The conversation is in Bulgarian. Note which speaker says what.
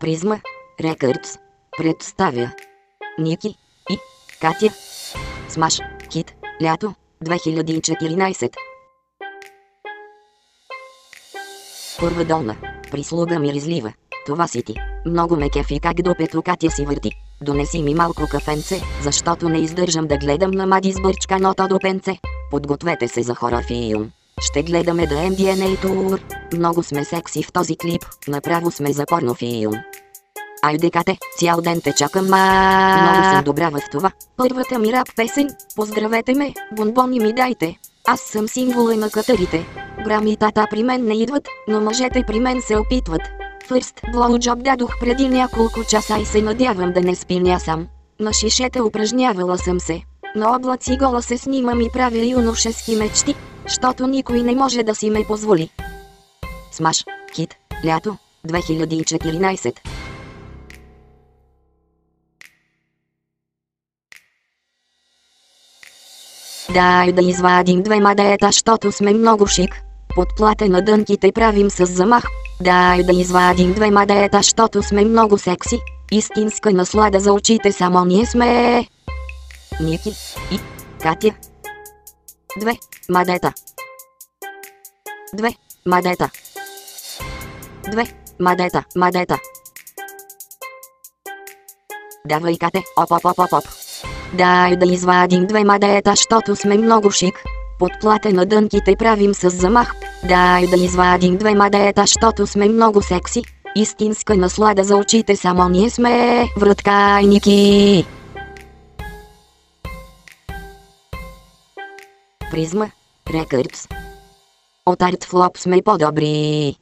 Speaker 1: Призма. Рекърдс. Представя. Ники. И. Катя. Смаш. Хит. Лято. 2014. Първа долна. Прислуга ми. Това си ти. Много ме кефи как до петукатя си върти. Донеси ми малко кафенце, защото не издържам да гледам на мади с бърчканото до пенце. Подгответе се за хора филм. Ще гледаме The MDNA Tour. Много сме секси в този клип, направо сме за порнофилм. Айде кате, цял ден те чакам, ма. Много съм добра в това. Първата ми рап песен, поздравете ме, бонбони ми дайте. Аз съм символа на катарите. Грамитата при мен не идват, но мъжете при мен се опитват. First blowjob дадох преди няколко часа и се надявам да не спиня сам. На шишета упражнявала съм се. На облаци гола се снимам и правя юношески мечти, щото никой не може да си ме позволи. Смаш, хит, лято, 2014 Дай да извадим две мадета, щото сме много шик. Подплата на дънките правим с замах. Дай да извадим две мадета, щото сме много секси. Истинска наслада за очите, само ние сме. Ники и Катя. Две мадета. Две мадета. Две мадета, мадета. Давай кате, оп оп оп оп оп. Дай да извадим две мадета, щото сме много шик. Подплата на дънките правим с замах. Дай да извадим две мадета, щото сме много секси. Истинска наслада за очите, само ние сме враткайники. Призма. Рекърдс. От Артфлоп сме по-добри.